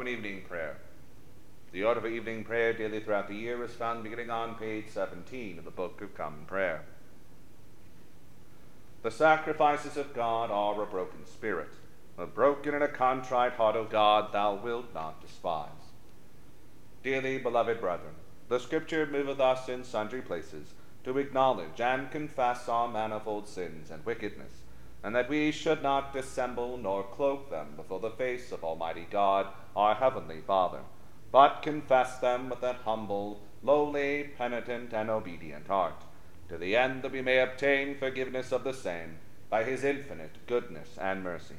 an evening prayer. The order for evening prayer daily throughout the year is found beginning on page 17 of the Book of Common Prayer. The sacrifices of God are a broken spirit. A broken and a contrite heart, O God, thou wilt not despise. Dearly beloved brethren, the Scripture moveth us in sundry places to acknowledge and confess our manifold sins and wickedness, and that we should not dissemble nor cloak them before the face of Almighty God, our Heavenly Father, but confess them with an humble, lowly, penitent, and obedient heart, to the end that we may obtain forgiveness of the same by His infinite goodness and mercy.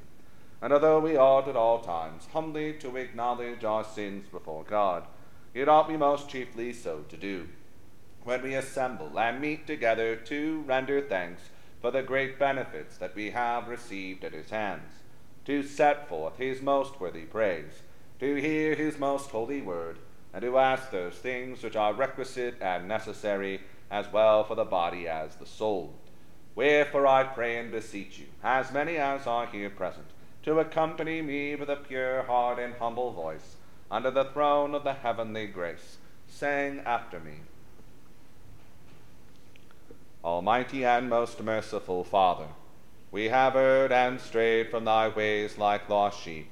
And although we ought at all times humbly to acknowledge our sins before God, it ought we most chiefly so to do when we assemble and meet together to render thanks for the great benefits that we have received at his hands, to set forth his most worthy praise, to hear his most holy word, and to ask those things which are requisite and necessary as well for the body as the soul. Wherefore I pray and beseech you, as many as are here present, to accompany me with a pure heart and humble voice under the throne of the heavenly grace, saying after me, Almighty and most merciful Father, we have erred and strayed from thy ways like lost sheep.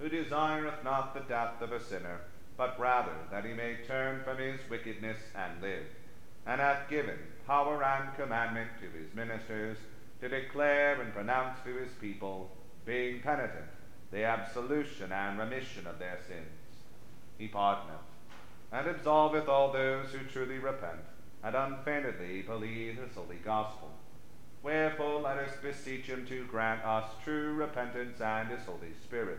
who desireth not the death of a sinner, but rather that he may turn from his wickedness and live, and hath given power and commandment to his ministers to declare and pronounce to his people, being penitent, the absolution and remission of their sins. He pardoneth and absolveth all those who truly repent and unfeignedly believe his holy gospel. Wherefore let us beseech him to grant us true repentance and his Holy Spirit,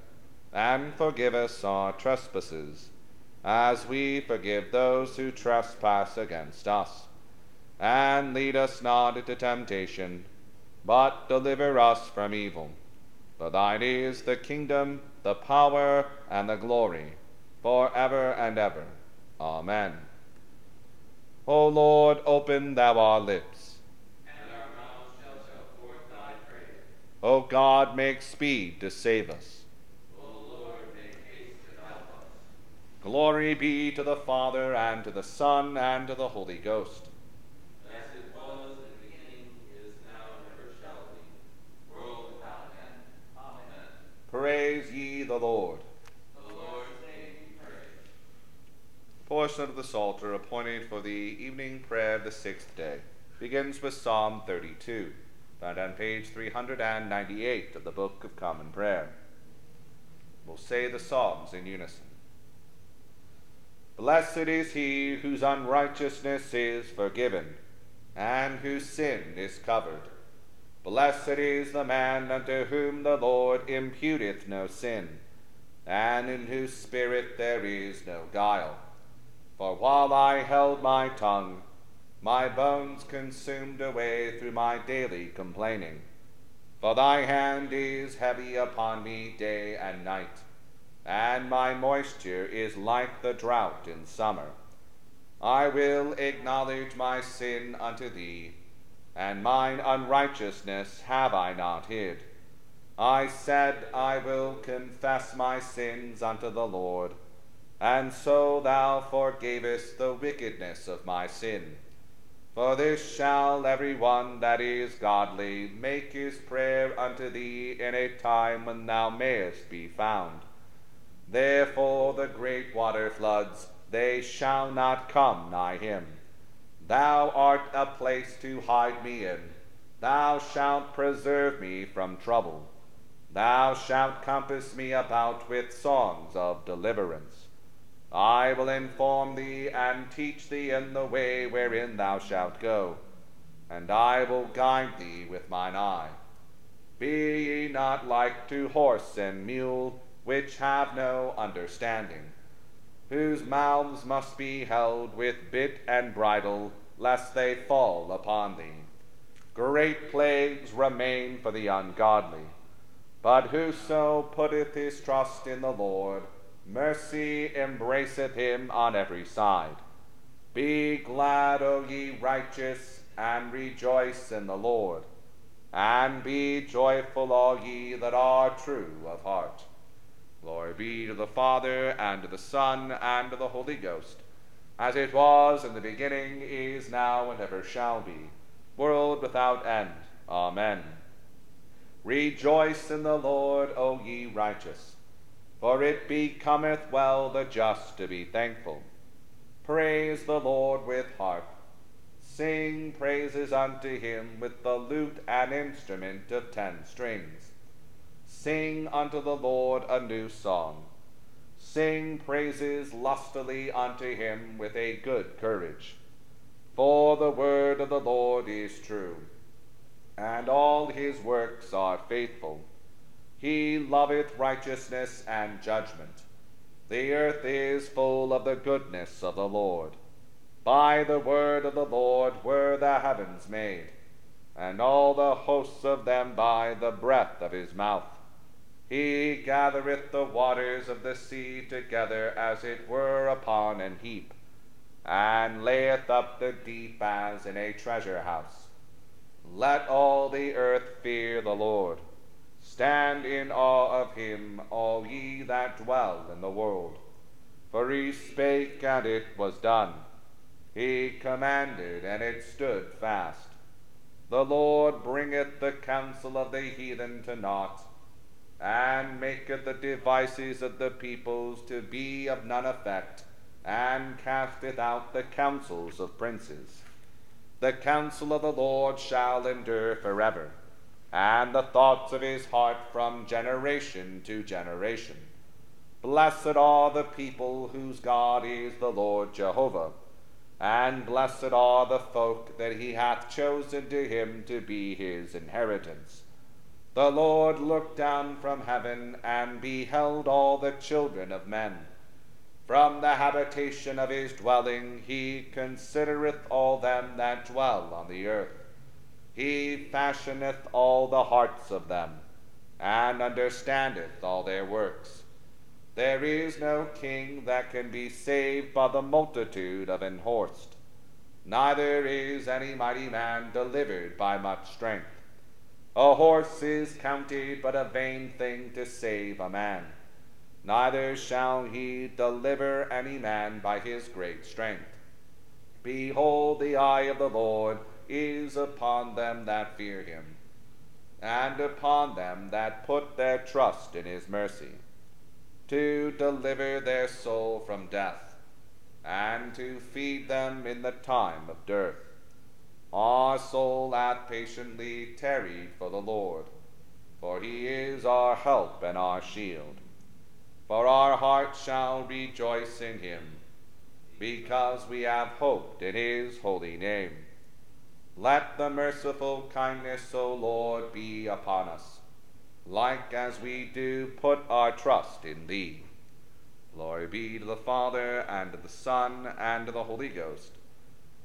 and forgive us our trespasses, as we forgive those who trespass against us. And lead us not into temptation, but deliver us from evil. For thine is the kingdom, the power, and the glory, for ever and ever. Amen. O Lord, open thou our lips. O God, make speed to save us. O Lord, make haste to help us. Glory be to the Father, and to the Son, and to the Holy Ghost. As it was in the beginning, is now, and ever shall be, world without end. Amen. Praise ye the Lord. The Lord's name be praised. portion of the Psalter appointed for the evening prayer of the sixth day begins with Psalm 32, found on page 398 of the Book of Common Prayer. We'll say the Psalms in unison. Blessed is he whose unrighteousness is forgiven, and whose sin is covered. Blessed is the man unto whom the Lord imputeth no sin, and in whose spirit there is no guile. For while I held my tongue, my bones consumed away through my daily complaining. For thy hand is heavy upon me day and night, and my moisture is like the drought in summer. I will acknowledge my sin unto thee, and mine unrighteousness have I not hid. I said, I will confess my sins unto the Lord, and so thou forgavest the wickedness of my sin. For this shall every one that is godly make his prayer unto thee in a time when thou mayest be found. Therefore the great water floods, they shall not come nigh him. Thou art a place to hide me in. Thou shalt preserve me from trouble. Thou shalt compass me about with songs of deliverance. I will inform thee and teach thee in the way wherein thou shalt go, and I will guide thee with mine eye. Be ye not like to horse and mule, which have no understanding, whose mouths must be held with bit and bridle, lest they fall upon thee. Great plagues remain for the ungodly, but whoso putteth his trust in the Lord, Mercy embraceth him on every side. Be glad, O ye righteous, and rejoice in the Lord. And be joyful, all ye that are true of heart. Glory be to the Father, and to the Son, and to the Holy Ghost, as it was in the beginning, is now, and ever shall be, world without end. Amen. Rejoice in the Lord, O ye righteous for it becometh well the just to be thankful. Praise the Lord with harp. Sing praises unto him with the lute and instrument of ten strings. Sing unto the Lord a new song. Sing praises lustily unto him with a good courage. For the word of the Lord is true, and all his works are faithful. He loveth righteousness and judgment. The earth is full of the goodness of the Lord. By the word of the Lord were the heavens made, and all the hosts of them by the breath of his mouth. He gathereth the waters of the sea together as it were upon an heap, and layeth up the deep as in a treasure house. Let all the earth fear the Lord. Stand in awe of him, all ye that dwell in the world. For he spake, and it was done. He commanded, and it stood fast. The Lord bringeth the counsel of the heathen to naught, and maketh the devices of the peoples to be of none effect, and casteth out the counsels of princes. The counsel of the Lord shall endure forever and the thoughts of his heart from generation to generation. Blessed are the people whose God is the Lord Jehovah, and blessed are the folk that he hath chosen to him to be his inheritance. The Lord looked down from heaven and beheld all the children of men. From the habitation of his dwelling he considereth all them that dwell on the earth. He fashioneth all the hearts of them, and understandeth all their works. There is no king that can be saved by the multitude of an host, neither is any mighty man delivered by much strength. A horse is counted but a vain thing to save a man, neither shall he deliver any man by his great strength. Behold, the eye of the Lord is upon them that fear him, and upon them that put their trust in his mercy, to deliver their soul from death, and to feed them in the time of dearth. Our soul hath patiently tarried for the Lord, for he is our help and our shield. For our heart shall rejoice in him, because we have hoped in his holy name. Let the merciful kindness, O Lord, be upon us, like as we do put our trust in thee. Glory be to the Father, and to the Son, and to the Holy Ghost,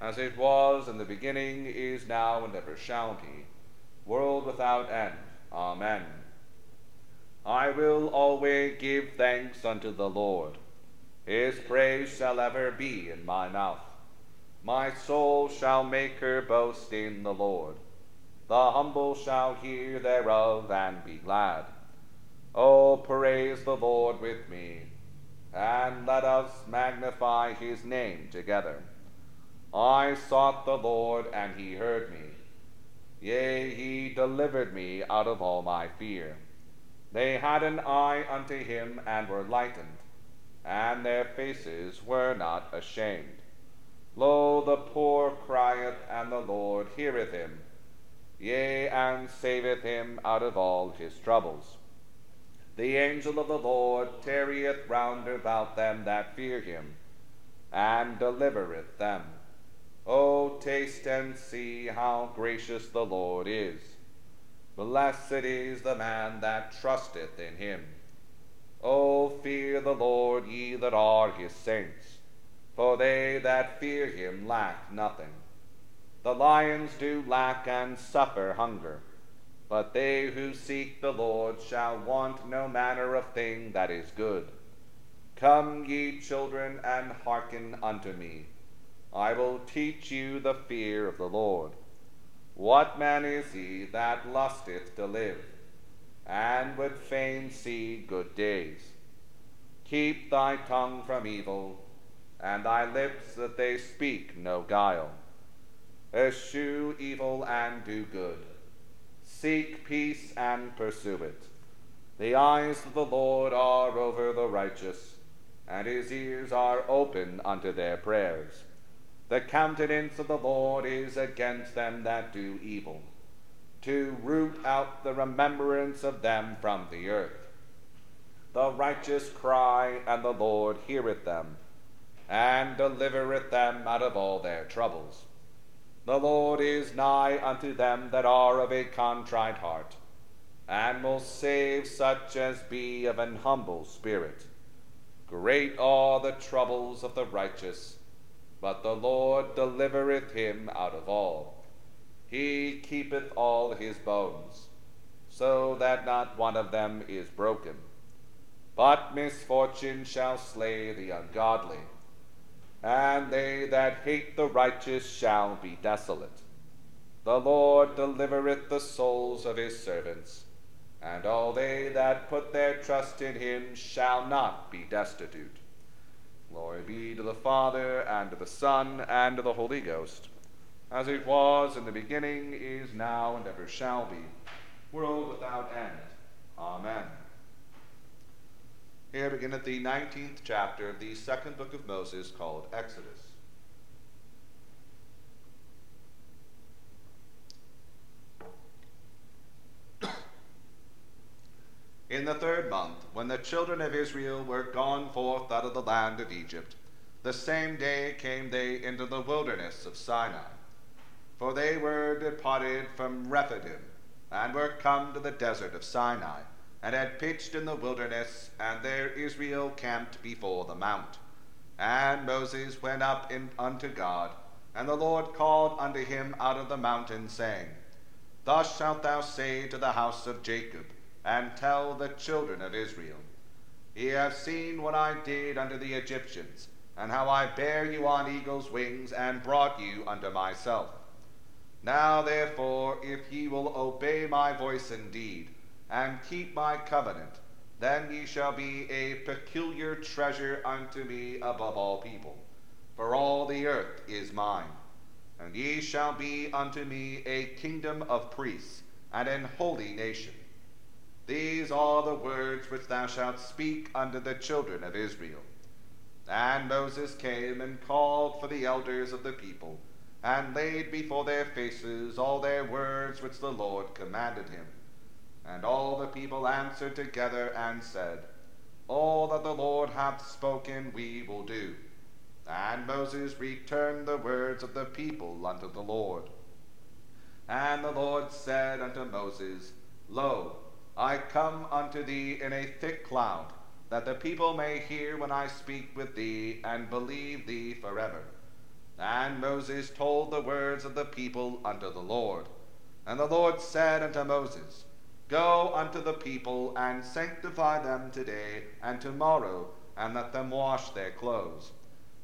as it was in the beginning, is now, and ever shall be, world without end. Amen. I will always give thanks unto the Lord. His praise shall ever be in my mouth. My soul shall make her boast in the Lord. The humble shall hear thereof and be glad. Oh, praise the Lord with me, and let us magnify his name together. I sought the Lord, and he heard me. Yea, he delivered me out of all my fear. They had an eye unto him, and were lightened, and their faces were not ashamed. Lo, the poor crieth, and the Lord heareth him, yea, and saveth him out of all his troubles. The angel of the Lord tarrieth round about them that fear him, and delivereth them. O taste and see how gracious the Lord is. Blessed is the man that trusteth in him. O fear the Lord, ye that are his saints, for they that fear him lack nothing. The lions do lack and suffer hunger, but they who seek the Lord shall want no manner of thing that is good. Come, ye children, and hearken unto me. I will teach you the fear of the Lord. What man is he that lusteth to live, and would fain see good days? Keep thy tongue from evil, and thy lips that they speak no guile. Eschew evil and do good. Seek peace and pursue it. The eyes of the Lord are over the righteous, and his ears are open unto their prayers. The countenance of the Lord is against them that do evil, to root out the remembrance of them from the earth. The righteous cry, and the Lord heareth them, and delivereth them out of all their troubles. The Lord is nigh unto them that are of a contrite heart, and will save such as be of an humble spirit. Great are the troubles of the righteous but the Lord delivereth him out of all. He keepeth all his bones, so that not one of them is broken. But misfortune shall slay the ungodly, and they that hate the righteous shall be desolate. The Lord delivereth the souls of his servants, and all they that put their trust in him shall not be destitute. Glory be to the Father, and to the Son, and to the Holy Ghost, as it was in the beginning, is now, and ever shall be, world without end. Amen. Here beginneth the nineteenth chapter of the second book of Moses, called Exodus. In the third month, when the children of Israel were gone forth out of the land of Egypt, the same day came they into the wilderness of Sinai. For they were departed from Rephidim, and were come to the desert of Sinai, and had pitched in the wilderness, and there Israel camped before the mount. And Moses went up in, unto God, and the Lord called unto him out of the mountain, saying, Thus shalt thou say to the house of Jacob, and tell the children of Israel. Ye have seen what I did unto the Egyptians, and how I bare you on eagle's wings, and brought you unto myself. Now therefore, if ye will obey my voice indeed, and keep my covenant, then ye shall be a peculiar treasure unto me above all people, for all the earth is mine. And ye shall be unto me a kingdom of priests, and an holy nation. These are the words which thou shalt speak unto the children of Israel. And Moses came and called for the elders of the people, and laid before their faces all their words which the Lord commanded him. And all the people answered together and said, All that the Lord hath spoken we will do. And Moses returned the words of the people unto the Lord. And the Lord said unto Moses, Lo, I come unto thee in a thick cloud, that the people may hear when I speak with thee, and believe thee forever. And Moses told the words of the people unto the Lord. And the Lord said unto Moses, Go unto the people, and sanctify them today and tomorrow, and let them wash their clothes.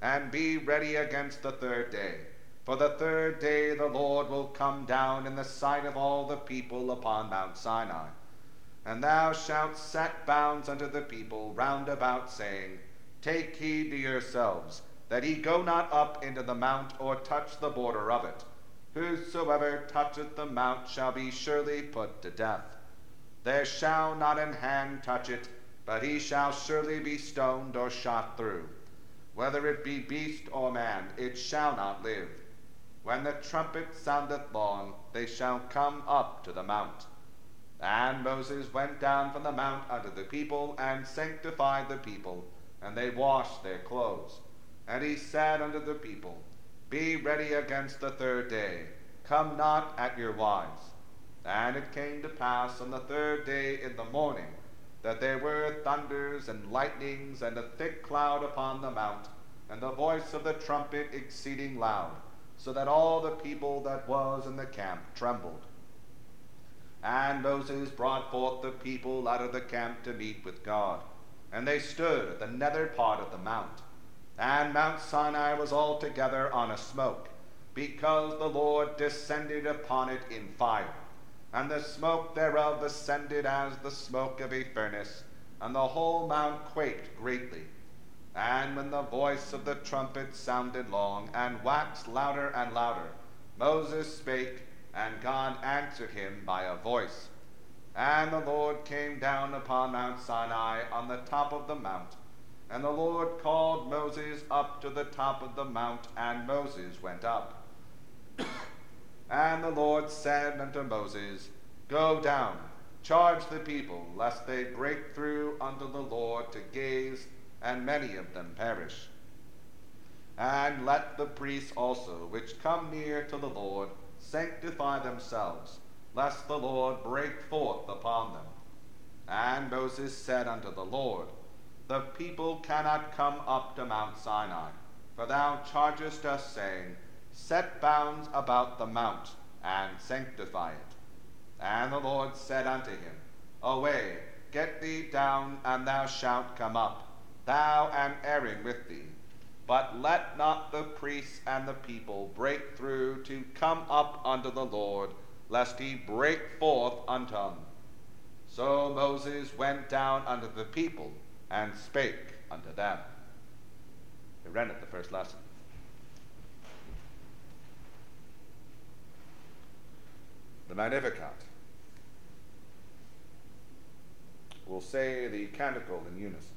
And be ready against the third day. For the third day the Lord will come down in the sight of all the people upon Mount Sinai. And thou shalt set bounds unto the people round about, saying, Take heed to yourselves, that ye go not up into the mount, or touch the border of it. Whosoever toucheth the mount shall be surely put to death. There shall not an hand touch it, but he shall surely be stoned or shot through. Whether it be beast or man, it shall not live. When the trumpet soundeth long, they shall come up to the mount. And Moses went down from the mount unto the people, and sanctified the people, and they washed their clothes. And he said unto the people, Be ready against the third day, come not at your wives. And it came to pass on the third day in the morning, that there were thunders and lightnings, and a thick cloud upon the mount, and the voice of the trumpet exceeding loud, so that all the people that was in the camp trembled. And Moses brought forth the people out of the camp to meet with God. And they stood at the nether part of the mount. And Mount Sinai was altogether on a smoke, because the Lord descended upon it in fire. And the smoke thereof ascended as the smoke of a furnace, and the whole mount quaked greatly. And when the voice of the trumpet sounded long, and waxed louder and louder, Moses spake, and God answered him by a voice. And the Lord came down upon Mount Sinai on the top of the mount. And the Lord called Moses up to the top of the mount, and Moses went up. and the Lord said unto Moses, Go down, charge the people, lest they break through unto the Lord to gaze, and many of them perish. And let the priests also, which come near to the Lord, sanctify themselves, lest the Lord break forth upon them. And Moses said unto the Lord, The people cannot come up to Mount Sinai, for thou chargest us, saying, Set bounds about the mount, and sanctify it. And the Lord said unto him, Away, get thee down, and thou shalt come up, thou and Aaron with thee. But let not the priests and the people break through to come up unto the Lord, lest he break forth unto them. So Moses went down unto the people and spake unto them. We read it the first lesson. The Magnificat. We'll say the canticle in unison.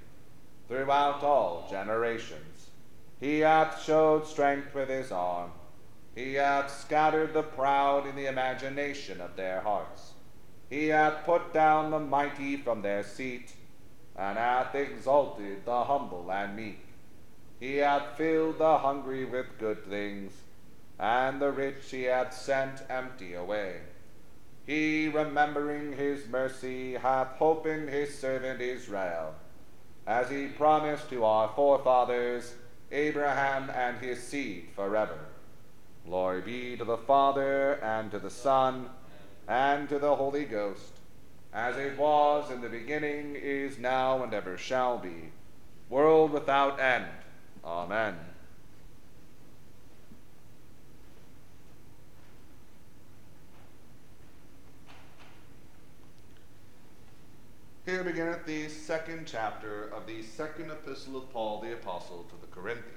throughout all generations. He hath showed strength with his arm. He hath scattered the proud in the imagination of their hearts. He hath put down the mighty from their seat, and hath exalted the humble and meek. He hath filled the hungry with good things, and the rich he hath sent empty away. He, remembering his mercy, hath opened his servant Israel as he promised to our forefathers, Abraham and his seed forever. Glory be to the Father, and to the Son, and to the Holy Ghost, as it was in the beginning, is now, and ever shall be, world without end. Amen. Here beginneth the second chapter of the second epistle of Paul the Apostle to the Corinthians.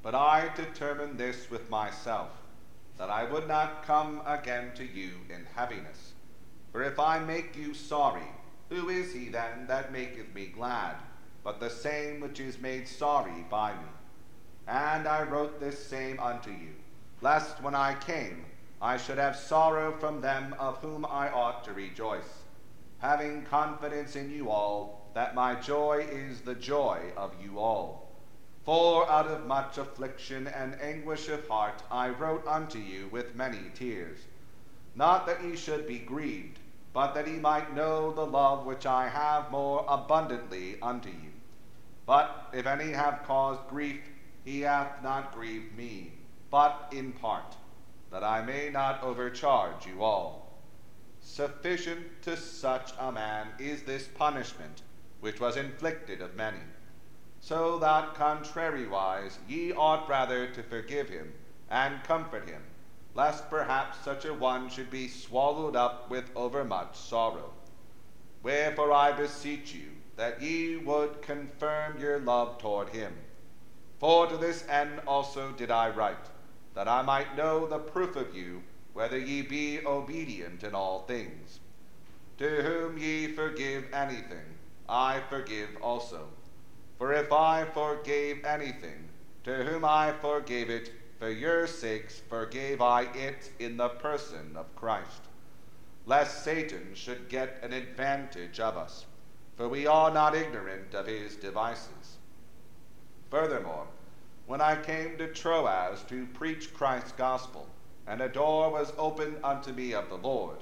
But I determined this with myself, that I would not come again to you in heaviness. For if I make you sorry, who is he then that maketh me glad, but the same which is made sorry by me? And I wrote this same unto you, lest when I came I should have sorrow from them of whom I ought to rejoice. having confidence in you all, that my joy is the joy of you all. For out of much affliction and anguish of heart I wrote unto you with many tears, not that ye should be grieved, but that ye might know the love which I have more abundantly unto you. But if any have caused grief, he hath not grieved me, but in part, that I may not overcharge you all. Sufficient to such a man is this punishment which was inflicted of many, so that contrariwise ye ought rather to forgive him and comfort him, lest perhaps such a one should be swallowed up with overmuch sorrow. Wherefore I beseech you that ye would confirm your love toward him. For to this end also did I write, that I might know the proof of you whether ye be obedient in all things. To whom ye forgive anything, I forgive also. For if I forgave anything, to whom I forgave it, for your sakes forgave I it in the person of Christ, lest Satan should get an advantage of us, for we are not ignorant of his devices. Furthermore, when I came to Troas to preach Christ's gospel, and a door was opened unto me of the Lord.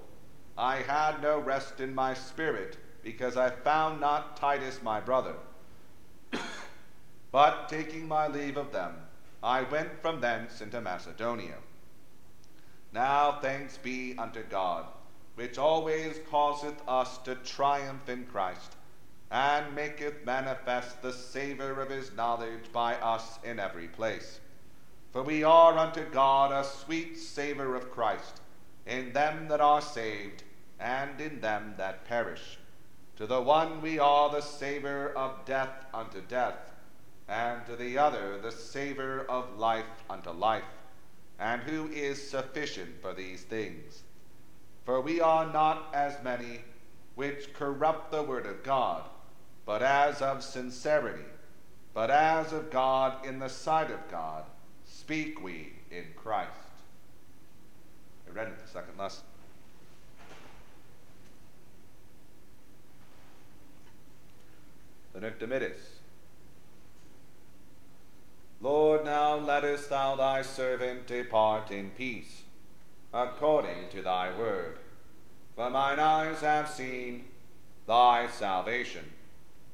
I had no rest in my spirit, because I found not Titus my brother. but taking my leave of them, I went from thence into Macedonia. Now thanks be unto God, which always causeth us to triumph in Christ, and maketh manifest the savour of his knowledge by us in every place. For we are unto God a sweet savour of Christ, in them that are saved, and in them that perish. To the one we are the savour of death unto death, and to the other the savour of life unto life. And who is sufficient for these things? For we are not as many which corrupt the word of God, but as of sincerity, but as of God in the sight of God speak we in Christ. I read it the second lesson. The Nunc Dimittis. Lord, now lettest thou thy servant depart in peace, according to thy word. For mine eyes have seen thy salvation,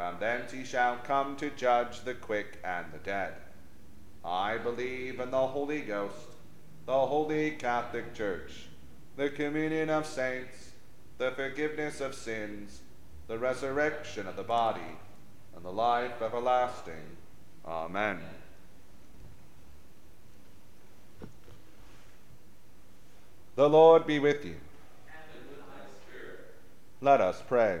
From thence he shall come to judge the quick and the dead. I believe in the Holy Ghost, the holy Catholic Church, the communion of saints, the forgiveness of sins, the resurrection of the body, and the life everlasting. Amen. The Lord be with you. Let us pray.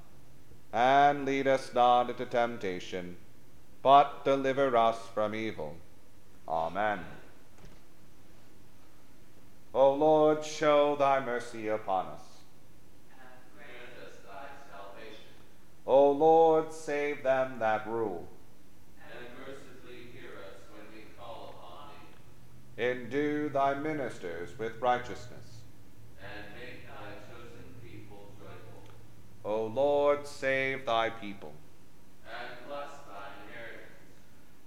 and lead us not into temptation, but deliver us from evil. Amen. O Lord, show thy mercy upon us. And Grant us thy salvation. O Lord, save them that rule. And mercifully hear us when we call upon thee. Endue thy ministers with righteousness. And make thy chosen people joyful. O Lord, save thy people. And bless thy inheritance.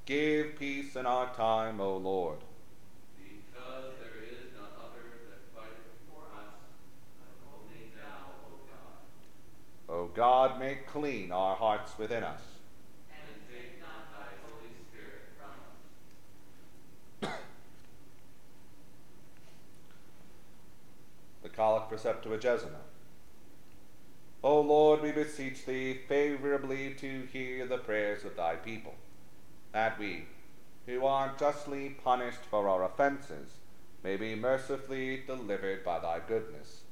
Give peace in our time, O Lord. Because there is none other that fighteth for us, but only thou, O God. O God, make clean our hearts within us. And take not thy Holy Spirit from us. The Collect for Septuagesima. O Lord, we beseech thee favorably to hear the prayers of thy people, that we, who are justly punished for our offences, may be mercifully delivered by thy goodness,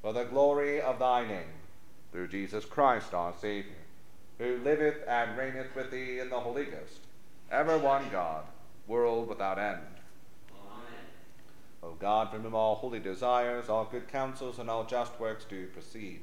for the glory of thy name, through Jesus Christ our Saviour, who liveth and reigneth with thee in the Holy Ghost, ever one God, world without end. Amen. O God, from whom all holy desires, all good counsels, and all just works do proceed,